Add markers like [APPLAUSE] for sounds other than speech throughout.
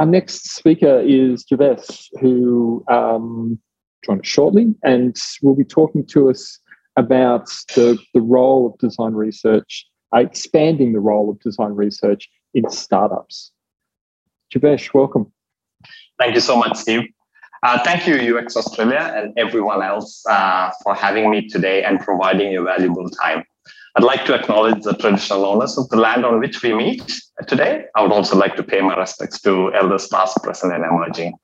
our next speaker is Javesh, who um, join us shortly, and will be talking to us about the, the role of design research, uh, expanding the role of design research in startups. Javesh, welcome. Thank you so much, Steve. Uh, thank you, UX Australia, and everyone else uh, for having me today and providing your valuable time. I'd like to acknowledge the traditional owners of the land on which we meet today. I would also like to pay my respects to elders past, present, and emerging.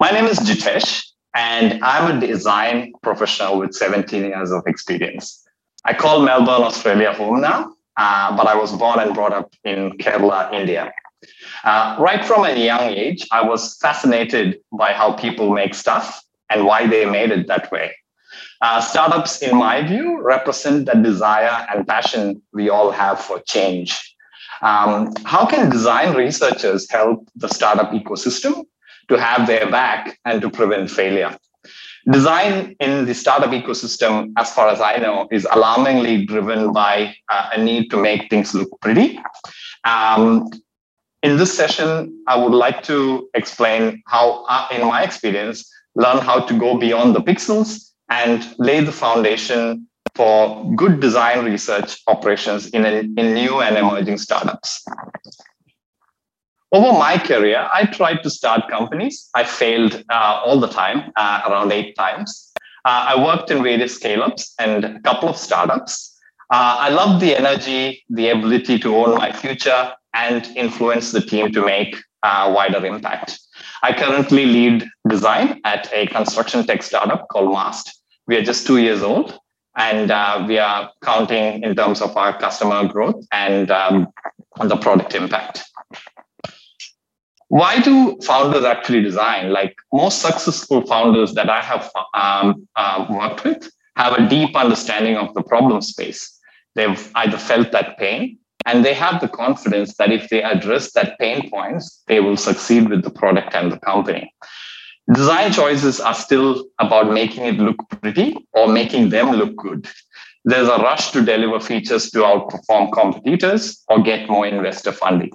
My name is Jitesh, and I'm a design professional with 17 years of experience. I call Melbourne, Australia home now, uh, but I was born and brought up in Kerala, India. Uh, right from a young age, I was fascinated by how people make stuff and why they made it that way. Uh, startups, in my view, represent the desire and passion we all have for change. Um, how can design researchers help the startup ecosystem to have their back and to prevent failure? Design in the startup ecosystem, as far as I know, is alarmingly driven by uh, a need to make things look pretty. Um, in this session, I would like to explain how, uh, in my experience, learn how to go beyond the pixels and lay the foundation for good design research operations in, a, in new and emerging startups. Over my career, I tried to start companies. I failed uh, all the time, uh, around eight times. Uh, I worked in various scale ups and a couple of startups. Uh, I loved the energy, the ability to own my future, and influence the team to make uh, wider impact. I currently lead design at a construction tech startup called Mastt. We are just two years old, and uh, we are counting in terms of our customer growth and um, on the product impact. Why do founders actually design? Like most successful founders that I have um, uh, worked with have a deep understanding of the problem space. They've either felt that pain and they have the confidence that if they address that pain points, they will succeed with the product and the company. Design choices are still about making it look pretty or making them look good. There's a rush to deliver features to outperform competitors or get more investor funding.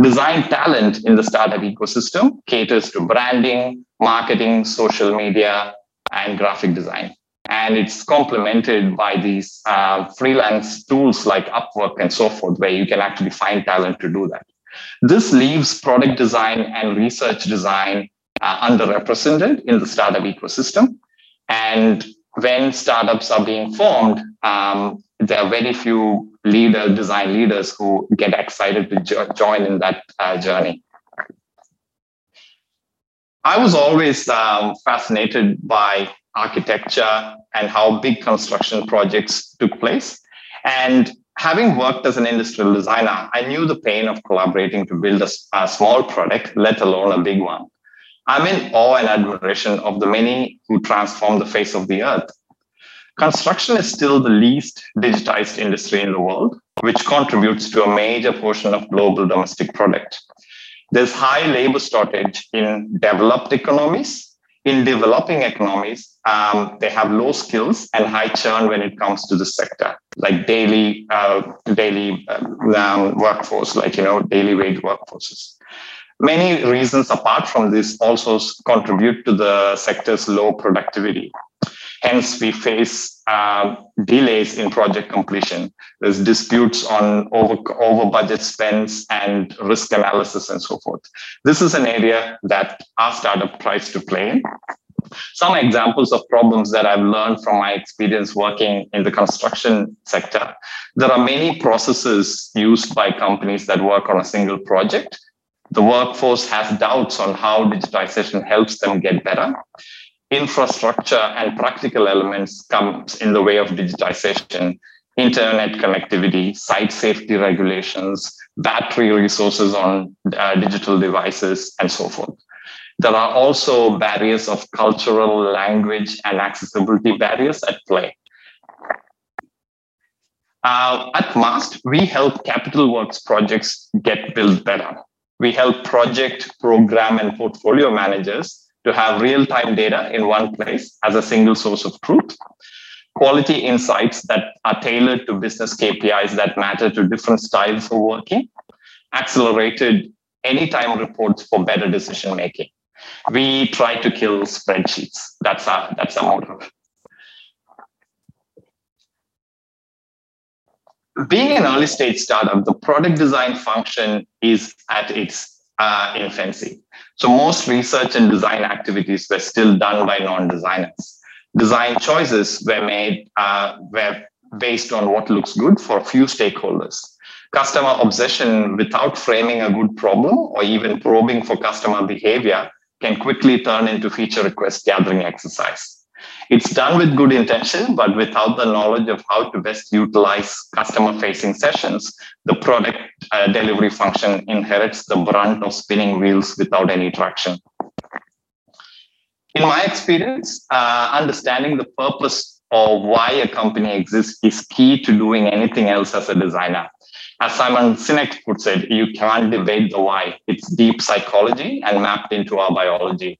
Design talent in the startup ecosystem caters to branding, marketing, social media, and graphic design and it's complemented by these uh, freelance tools like Upwork and so forth, where you can actually find talent to do that. This leaves product design and research design uh, underrepresented in the startup ecosystem. And when startups are being formed, um, there are very few leader design leaders who get excited to jo- join in that uh, journey. I was always um, fascinated by architecture and how big construction projects took place. And having worked as an industrial designer, I knew the pain of collaborating to build a, a, small product, let alone a big one. I'm in awe and admiration of the many who transform the face of the earth. Construction is still the least digitized industry in the world, which contributes to a major portion of global domestic product. There's high labor shortage in developed economies in developing economies, um, they have low skills and high churn when it comes to the sector, like daily uh, daily um, workforce, like you know daily wage workforces. Many reasons apart from this also contribute to the sector's low productivity. Hence, we face uh, delays in project completion. There's disputes on over, over budget spends and risk analysis and so forth. This is an area that our startup tries to play in. Some examples of problems that I've learned from my experience working in the construction sector. There are many processes used by companies that work on a single project. The workforce has doubts on how digitization helps them get better. Infrastructure and practical elements comes in the way of digitization internet connectivity site safety regulations battery resources on uh, digital devices and so forth. There are also barriers of cultural language and accessibility barriers at play. Uh, at Mastt we help capital works projects get built better we help project program and portfolio managers to have real time data in one place as a single source of truth, quality insights that are tailored to business KPIs that matter to different styles of working, accelerated anytime reports for better decision making. We try to kill spreadsheets. That's our that's our motto. Being an early stage startup, the product design function is at its uh, infancy. So most research and design activities were still done by non-designers. Design choices were made uh, were based on what looks good for a few stakeholders. Customer obsession without framing a good problem or even probing for customer behavior can quickly turn into feature request gathering exercise. It's done with good intention, but without the knowledge of how to best utilize customer facing sessions, the product uh, delivery function inherits the brunt of spinning wheels without any traction. In my experience, uh, understanding the purpose or why a company exists is key to doing anything else as a designer. As Simon Sinek puts it, you can't debate the why. It's deep psychology and mapped into our biology.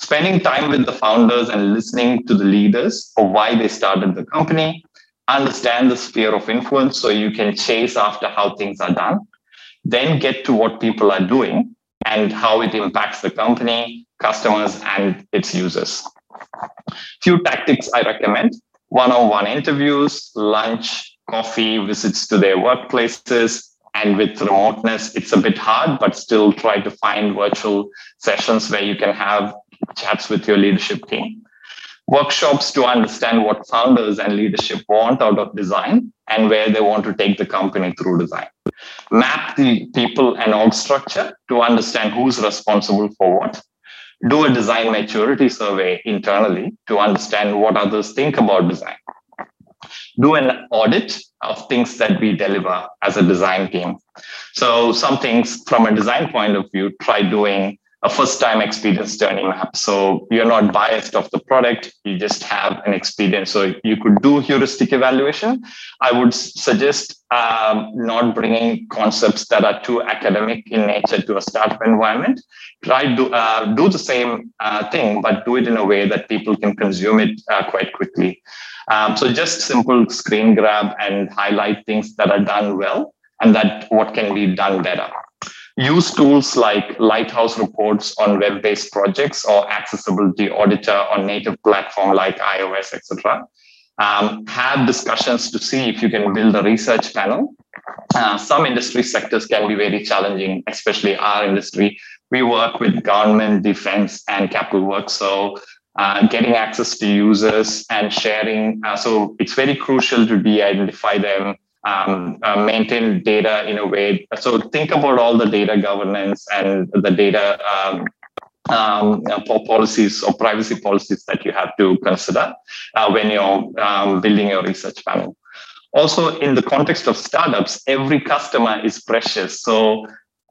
Spending time with the founders and listening to the leaders of why they started the company, understand the sphere of influence so you can chase after how things are done, then get to what people are doing and how it impacts the company, customers, and its users. Few tactics I recommend one on one interviews, lunch, coffee, visits to their workplaces. And with remoteness, it's a bit hard, but still try to find virtual sessions where you can have chats with your leadership team. Workshops to understand what founders and leadership want out of design and where they want to take the company through design. Map the people and org structure to understand who's responsible for what do a design maturity survey internally to understand what others think about design. Do an audit of things that we deliver as a design team. So, some things from a design point of view, try doing a first time experience journey map. So you're not biased of the product, you just have an experience. So you could do heuristic evaluation. I would suggest um, not bringing concepts that are too academic in nature to a startup environment. Try to uh, do the same uh, thing, but do it in a way that people can consume it uh, quite quickly. Um, so just simple screen grab and highlight things that are done well and that what can be done better use tools like Lighthouse reports on web-based projects or accessibility auditor on native platform like iOS, etc. Um, have discussions to see if you can build a research panel. Uh, some industry sectors can be very challenging, especially our industry. We work with government, defense, and capital work. So uh, getting access to users and sharing. Uh, so it's very crucial to de-identify them um, uh, maintain data in a way. So think about all the data governance and the data um, um, uh, policies or privacy policies that you have to consider uh, when you're um, building your research panel. Also, in the context of startups, every customer is precious. So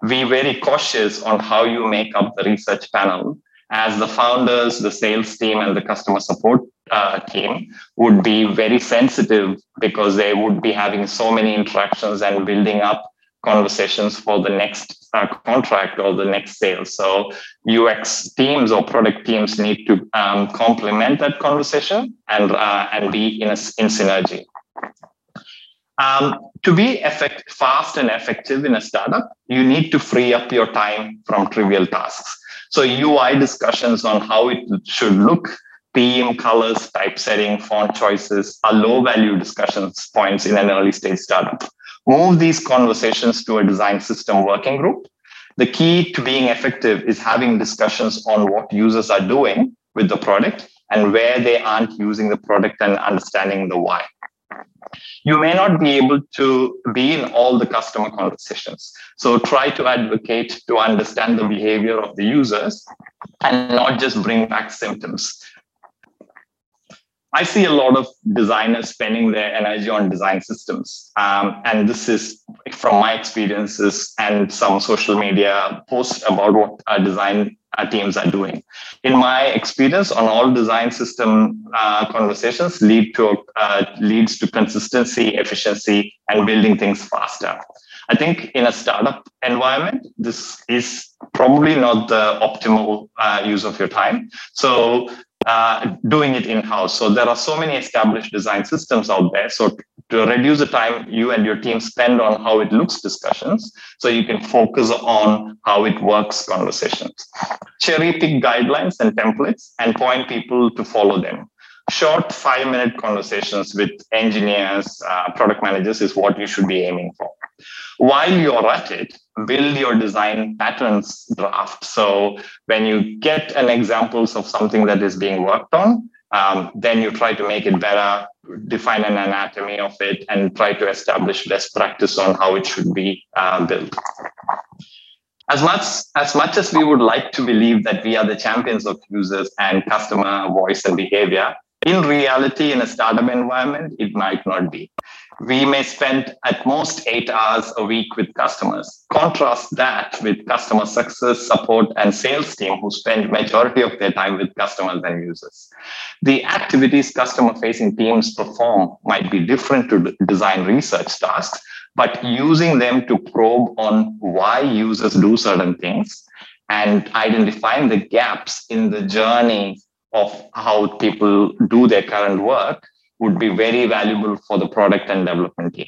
be very cautious on how you make up the research panel as the founders, the sales team, and the customer support uh, team would be very sensitive because they would be having so many interactions and building up conversations for the next uh, contract or the next sale. So UX teams or product teams need to um, complement that conversation and uh, and be in a, in synergy. Um, to be effect, fast and effective in a startup, you need to free up your time from trivial tasks. So UI discussions on how it should look, theme, colors, typesetting, font choices are low value discussions points in an early stage startup. Move these conversations to a design system working group. The key to being effective is having discussions on what users are doing with the product and where they aren't using the product and understanding the why. You may not be able to be in all the customer conversations. So try to advocate to understand the behavior of the users and not just bring back symptoms. I see a lot of designers spending their energy on design systems. Um, and this is from my experiences and some social media posts about what uh, design uh, teams are doing. In my experience, on all design system uh, conversations lead to uh, leads to consistency, efficiency, and building things faster. I think in a startup environment, this is probably not the optimal uh, use of your time. So uh, doing it in house. So there are so many established design systems out there. So to reduce the time you and your team spend on how it looks discussions so you can focus on how it works conversations cherry pick guidelines and templates and point people to follow them short five minute conversations with engineers uh, product managers is what you should be aiming for while you're at it build your design patterns draft so when you get an examples of something that is being worked on um, then you try to make it better, define an anatomy of it, and try to establish best practice on how it should be uh, built. As much, as much as we would like to believe that we are the champions of users and customer voice and behavior, in reality, in a startup environment, it might not be. We may spend at most eight hours a week with customers. Contrast that with customer success, support, and sales team who spend majority of their time with customers and users. The activities customer-facing teams perform might be different to design research tasks, but using them to probe on why users do certain things and identifying the gaps in the journey of how people do their current work would be very valuable for the product and development team.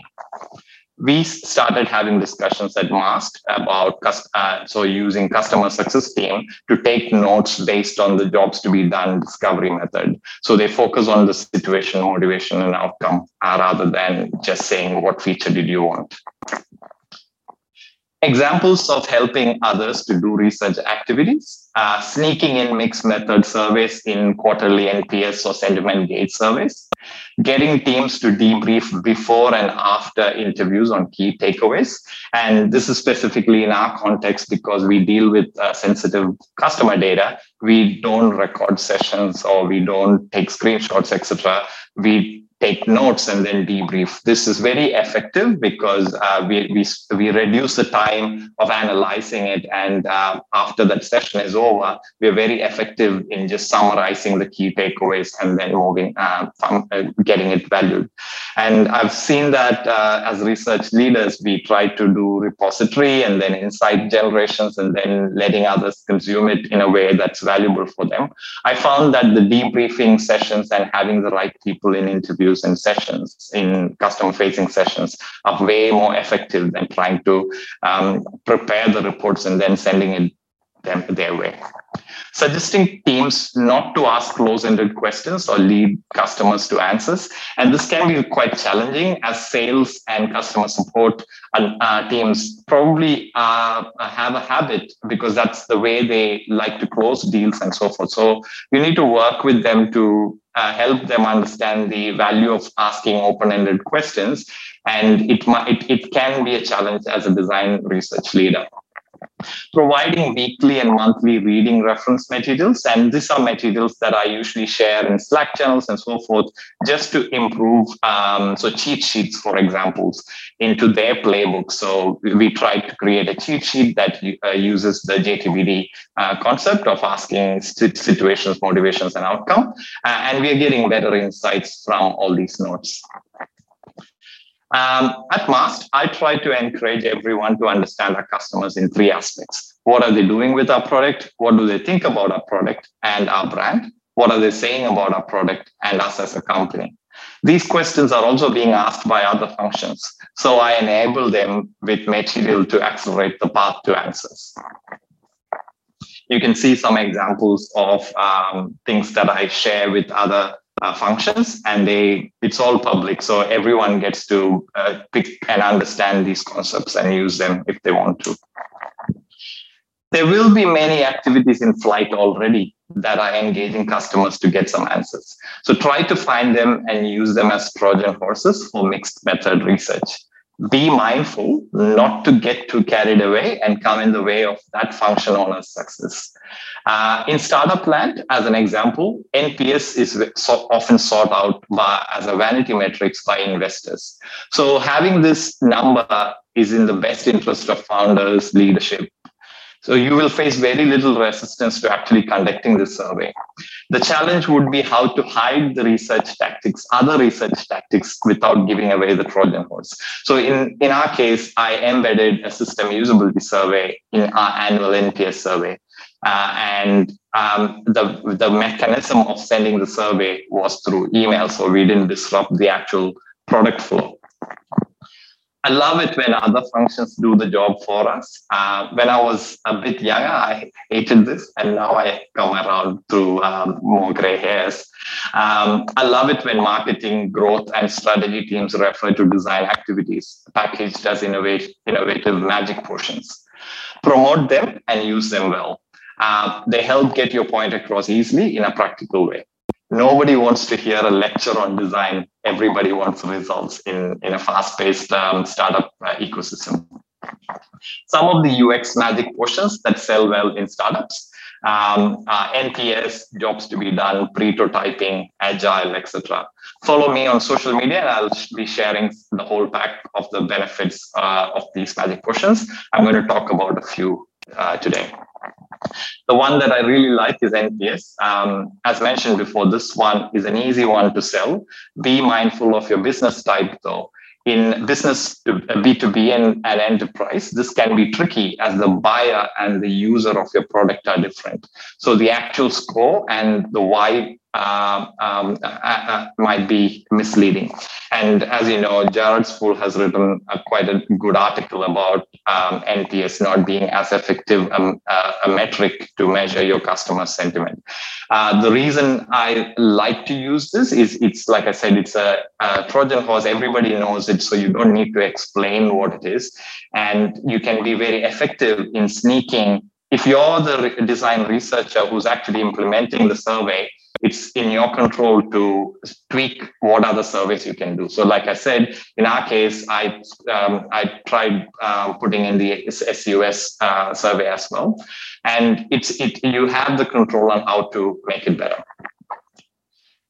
We started having discussions at Mastt about uh, so using customer success team to take notes based on the jobs to be done discovery method. So they focus on the situation, motivation, and outcome uh, rather than just saying what feature did you want. Examples of helping others to do research activities, uh, sneaking in mixed method surveys in quarterly NPS or sentiment gauge surveys, getting teams to debrief before and after interviews on key takeaways. And this is specifically in our context because we deal with uh, sensitive customer data. We don't record sessions or we don't take screenshots, etc. We take notes and then debrief. This is very effective because uh, we, we, we reduce the time of analyzing it. And uh, after that session is over, we're very effective in just summarizing the key takeaways and then moving, uh, from, getting it valued. And I've seen that uh, as research leaders, we try to do repository and then insight generations and then letting others consume it in a way that's valuable for them. I found that the debriefing sessions and having the right people in interviews interviews and sessions in customer facing sessions are way more effective than trying to um, prepare the reports and then sending it them their way. Suggesting teams not to ask close-ended questions or lead customers to answers. And this can be quite challenging as sales and customer support uh, teams probably uh, have a habit because that's the way they like to close deals and so forth. So you need to work with them to uh, help them understand the value of asking open-ended questions. And it, it, it can be a challenge as a design research leader providing weekly and monthly reading reference materials. And these are materials that I usually share in Slack channels and so forth, just to improve. Um, so cheat sheets, for examples, into their playbook. So we try to create a cheat sheet that uh, uses the JTBD uh, concept of asking situations, motivations, and outcome. Uh, and we are getting better insights from all these notes. Um, at Mastt, I try to encourage everyone to understand our customers in three aspects. What are they doing with our product? What do they think about our product and our brand? What are they saying about our product and us as a company? These questions are also being asked by other functions. So I enable them with material to accelerate the path to answers. You can see some examples of um, things that I share with other uh, functions and they it's all public. So everyone gets to uh, pick and understand these concepts and use them if they want to. There will be many activities in flight already that are engaging customers to get some answers. So try to find them and use them as trojan horses for mixed method research be mindful not to get too carried away and come in the way of that function owner's success. Uh, in startup land, as an example, NPS is so often sought out by, as a vanity metrics by investors. So having this number is in the best interest of founders, leadership, so you will face very little resistance to actually conducting this survey. The challenge would be how to hide the research tactics, other research tactics, without giving away the Trojan horse. So in, in our case, I embedded a system usability survey in our annual NPS survey. Uh, and um, the, the mechanism of sending the survey was through email. So we didn't disrupt the actual product flow. I love it when other functions do the job for us. Uh, when I was a bit younger, I hated this, and now I come around through um, more gray hairs. Um, I love it when marketing, growth, and strategy teams refer to design activities packaged as innovative, innovative magic potions. Promote them and use them well. Uh, they help get your point across easily in a practical way nobody wants to hear a lecture on design. Everybody wants results in, in a fast paced um, startup uh, ecosystem. Some of the UX magic potions that sell well in startups um, uh, NPS, jobs to be done, prototyping, agile, etc. Follow me on social media, and I'll be sharing the whole pack of the benefits uh, of these magic potions. I'm going to talk about a few uh, today. The one that I really like is NPS. Um, as mentioned before, this one is an easy one to sell. Be mindful of your business type, though. In business to B2B and, and enterprise, this can be tricky as the buyer and the user of your product are different. So the actual score and the why uh, um, uh, uh, might be misleading. And as you know, Jared Spool has written a, quite a good article about um, NPS not being as effective um, uh, a metric to measure your customer sentiment. Uh, the reason I like to use this is it's like I said, it's a, a Trojan horse. Everybody knows it, so you don't need to explain what it is, and you can be very effective in sneaking if you're the design researcher who's actually implementing the survey, it's in your control to tweak what other surveys you can do. So, like I said, in our case, I um, I tried uh, putting in the SUS uh, survey as well, and it's it you have the control on how to make it better.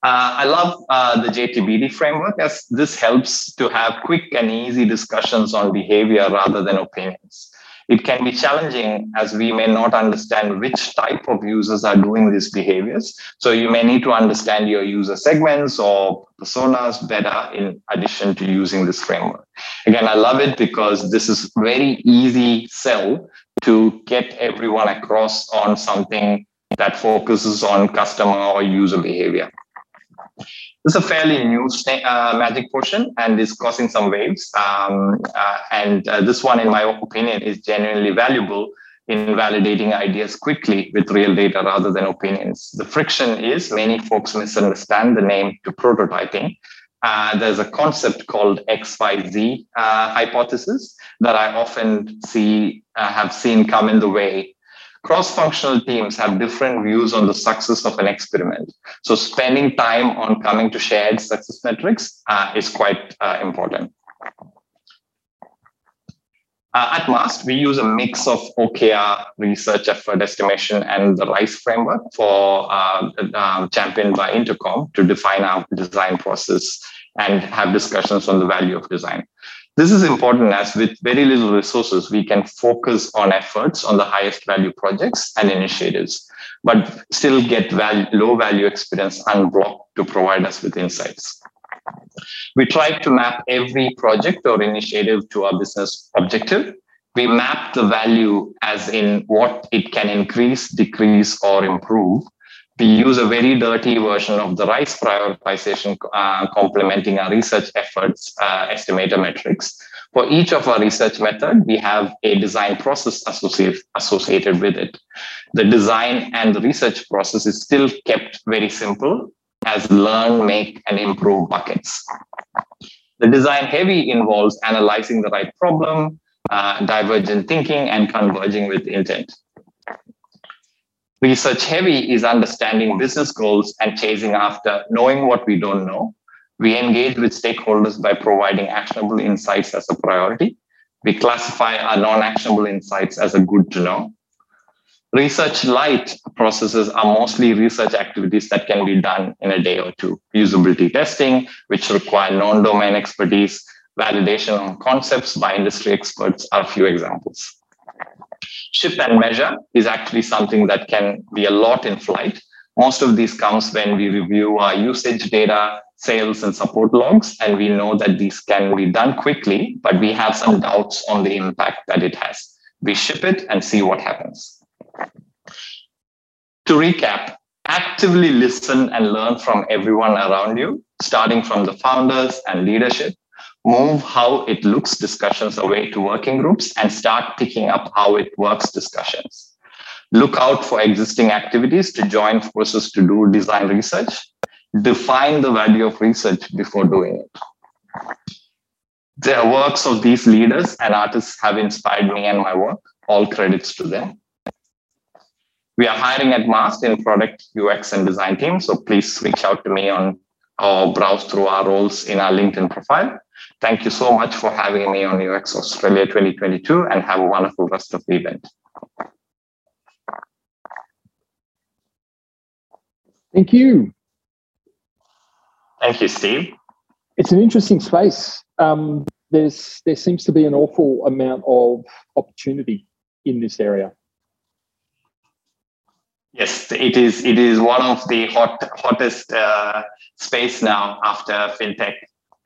Uh, I love uh, the JTBD framework as this helps to have quick and easy discussions on behavior rather than opinions it can be challenging as we may not understand which type of users are doing these behaviors. So you may need to understand your user segments or personas better in addition to using this framework. Again, I love it because this is very easy sell to get everyone across on something that focuses on customer or user behavior. This is a fairly new uh, magic potion and is causing some waves. Um, uh, and uh, this one, in my opinion, is genuinely valuable in validating ideas quickly with real data rather than opinions. The friction is many folks misunderstand the name to prototyping. Uh, there's a concept called XYZ uh, hypothesis that I often see uh, have seen come in the way cross-functional teams have different views on the success of an experiment. So spending time on coming to shared success metrics uh, is quite uh, important. Uh, at Mastt, we use a mix of OKR research effort estimation and the RICE framework for uh, um, championed by Intercom to define our design process and have discussions on the value of design. This is important as with very little resources, we can focus on efforts on the highest value projects and initiatives, but still get value, low value experience unblocked to provide us with insights. We try to map every project or initiative to our business objective. We map the value as in what it can increase, decrease, or improve we use a very dirty version of the RICE prioritization uh, complementing our research efforts uh, estimator metrics. For each of our research method, we have a design process associated, with it. The design and the research process is still kept very simple as learn, make, and improve buckets. The design heavy involves analyzing the right problem, uh, divergent thinking, and converging with intent. Research heavy is understanding business goals and chasing after knowing what we don't know. We engage with stakeholders by providing actionable insights as a priority. We classify our non actionable insights as a good to know. Research light processes are mostly research activities that can be done in a day or two. Usability testing, which require non domain expertise, validation on concepts by industry experts are a few examples ship and measure is actually something that can be a lot in flight. Most of these comes when we review our usage data, sales and support logs, and we know that these can be done quickly, but we have some doubts on the impact that it has. We ship it and see what happens. To recap, actively listen and learn from everyone around you, starting from the founders and leadership. Move how it looks discussions away to working groups and start picking up how it works discussions. Look out for existing activities to join forces to do design research. Define the value of research before doing it. The works of these leaders and artists have inspired me and my work. All credits to them. We are hiring at Mastt in product UX and design team. So please reach out to me on or browse through our roles in our LinkedIn profile. Thank you so much for having me on UX Australia 2022 and have a wonderful rest of the event. Thank you. Thank you, Steve. It's an interesting space. Um, there's there seems to be an awful amount of opportunity in this area. Yes, it is. It is one of the hot hottest uh, space now after fintech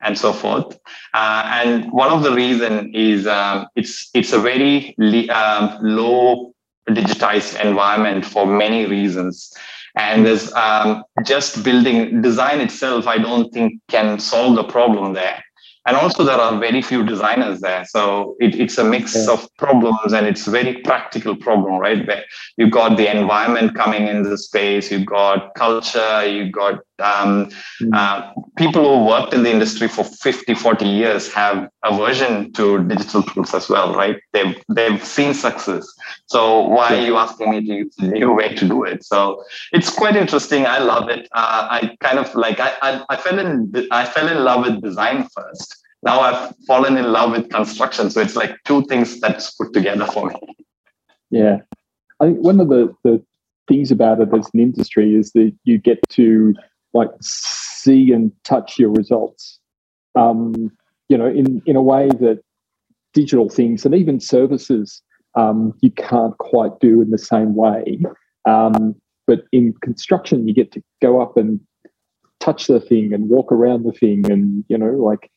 and so forth. Uh, and one of the reason is um, it's it's a very um, low digitized environment for many reasons. And there's um, just building design itself, I don't think can solve the problem there and also there are very few designers there so it, it's a mix yeah. of problems and it's very practical problem right where you've got the environment coming in the space you've got culture you've got um, mm. uh, people who worked in the industry for 50 40 years have aversion to digital tools as well right? They've they've seen success. So why are you asking me to use a new way to do it? So it's quite interesting. I love it. Uh, i kind of like I, I i fell in i fell in love with design first. Now i've fallen in love with construction. So it's like two things that's put together for me. Yeah. I think one of the the things about it as an industry is that you get to like see and touch your results. Um, you know, in in a way that digital things and even services um, you can't quite do in the same way. Um, but in construction, you get to go up and touch the thing and walk around the thing, and you know, like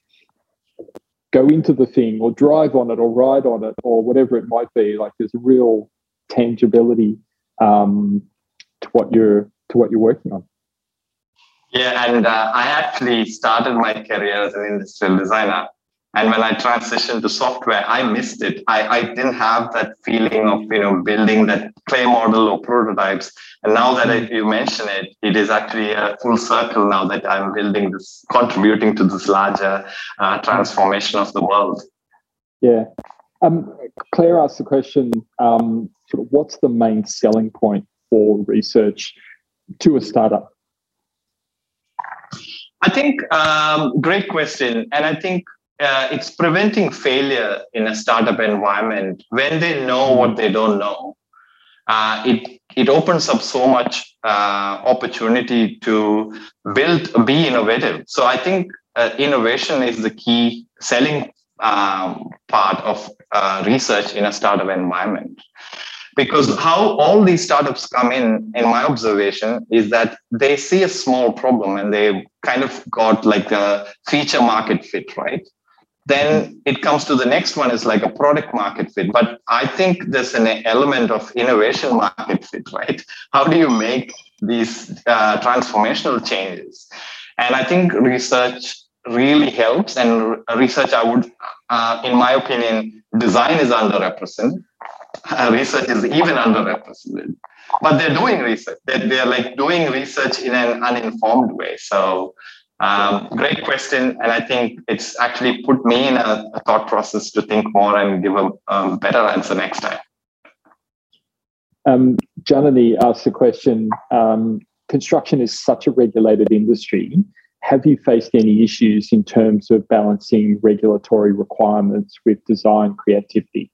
go into the thing or drive on it or ride on it or whatever it might be. Like there's real tangibility um, to what you're to what you're working on. Yeah, and uh, I actually started my career as an industrial designer. And when I transitioned to software, I missed it. I, I didn't have that feeling of you know building that clay model or prototypes. And now that I, you mention it, it is actually a full circle now that I'm building this, contributing to this larger uh, transformation of the world. Yeah. Um, Claire asked the question, um, sort of what's the main selling point for research to a startup? I think um, great question, and I think uh, it's preventing failure in a startup environment when they know what they don't know. Uh, it it opens up so much uh, opportunity to build, be innovative. So I think uh, innovation is the key selling um, part of uh, research in a startup environment because how all these startups come in in my observation is that they see a small problem and they kind of got like a feature market fit right? Then it comes to the next one is like a product market fit. But i think there's an element of innovation market fit right? How do you make these uh, transformational changes? And i think research really helps. And research i would uh, in my opinion design is underrepresented research is even underrepresented. But they're doing research. They're, they're like doing research in an uninformed way. So um, great question. And I think it's actually put me in a, a thought process to think more and give a better answer next time. Um, Janani asked the question um, construction is such a regulated industry. Have you faced any issues in terms of balancing regulatory requirements with design creativity?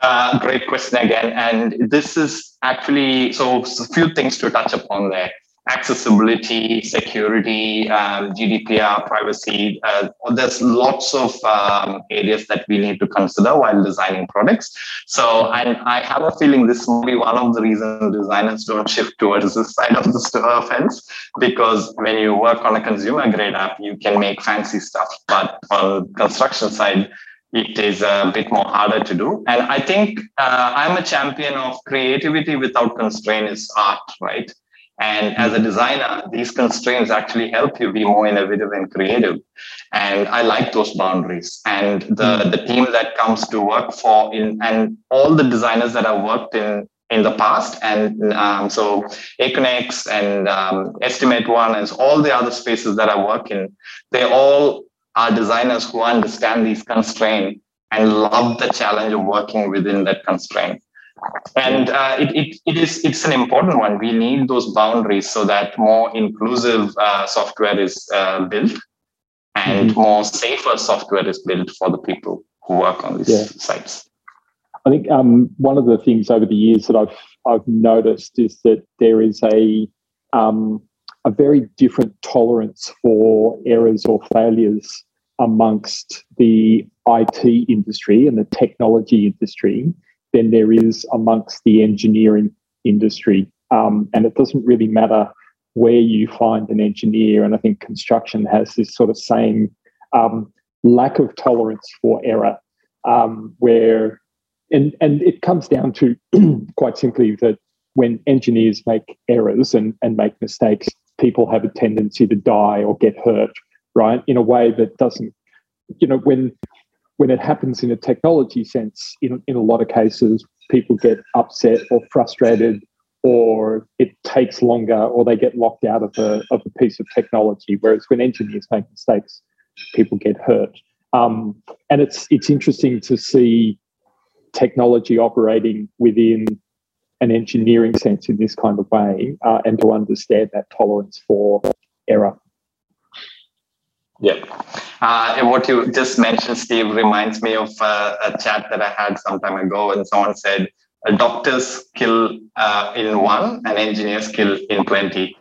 Uh, great question again. And this is actually so a few things to touch upon there accessibility, security, um, GDPR, privacy. Uh, there's lots of um, areas that we need to consider while designing products. So, I have a feeling this will be one of the reasons designers don't shift towards this side of the [LAUGHS] fence because when you work on a consumer grade app, you can make fancy stuff, but on construction side, it is a bit more harder to do. And I think uh, I'm a champion of creativity without constraint is art, right? And as a designer, these constraints actually help you be more innovative and creative. And I like those boundaries. And the, hmm. the team that comes to work for in and all the designers that have worked in in the past. And um, so Aconex and um, EstimateOne and all the other spaces that I work in, they all are designers who understand these constraints and love the challenge of working within that constraint and uh, it, it, it is it's an important one we need those boundaries so that more inclusive uh, software is uh, built and mm-hmm. more safer software is built for the people who work on these yeah. sites i think um, one of the things over the years that i've i've noticed is that there is a um, a very different tolerance for errors or failures amongst the IT industry and the technology industry than there is amongst the engineering industry. Um, and it doesn't really matter where you find an engineer. And I think construction has this sort of same um, lack of tolerance for error, um, where, and, and it comes down to [CLEARS THROAT] quite simply that when engineers make errors and, and make mistakes, people have a tendency to die or get hurt, right? In a way that doesn't, you know, when when it happens in a technology sense, in, in a lot of cases, people get upset or frustrated, or it takes longer, or they get locked out of a, of a piece of technology. Whereas when engineers make mistakes, people get hurt. Um, and it's it's interesting to see technology operating within an engineering sense in this kind of way, uh, and to understand that tolerance for error. Yeah. Uh, and what you just mentioned, Steve, reminds me of uh, a chat that I had some time ago, and someone said, "Doctors kill uh, in one, and engineers kill in 20.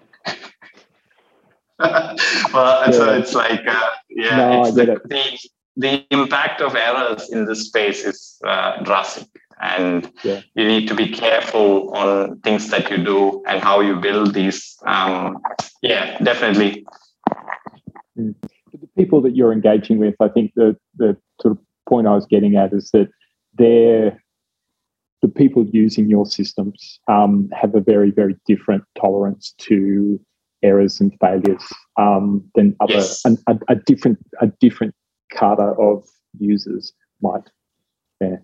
[LAUGHS] well, yeah. so it's like, uh, yeah, no, it's the, the, the, impact of errors in this space is uh, drastic, and yeah. you need to be careful on things that you do and how you build these. Um, yeah, definitely. Mm the people that you're engaging with, I think the the sort of point I was getting at is that they're the people using your systems um, have a very very different tolerance to errors and failures um, than other yes. a, a, different a different kata of users might. Yeah.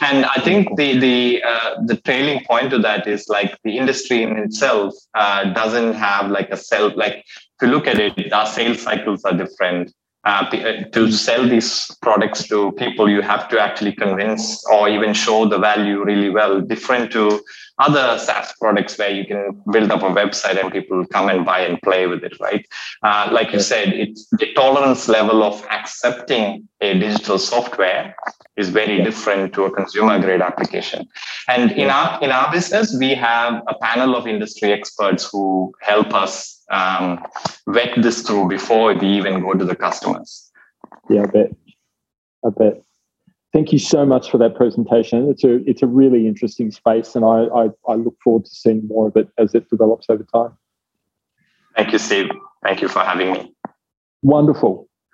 And I think the the uh, the trailing point to that is like the industry in itself uh, doesn't have like a self like if you look at it, our sales cycles are different. Uh, uh, to sell these products to people, you have to actually convince or even show the value really well, different to other SaaS products where you can build up a website and people come and buy and play with it, right? Uh, like you said, it's the tolerance level of accepting a digital software is very different to a consumer grade application. And in our in our business, we have a panel of industry experts who help us um, vet this through before we even go to the customers. Yeah, I bet. I bet. Thank you so much for that presentation. It's a it's a really interesting space, and I, I, I look forward to seeing more of it as it develops over time. Thank you, Steve. Thank you for having me. Wonderful.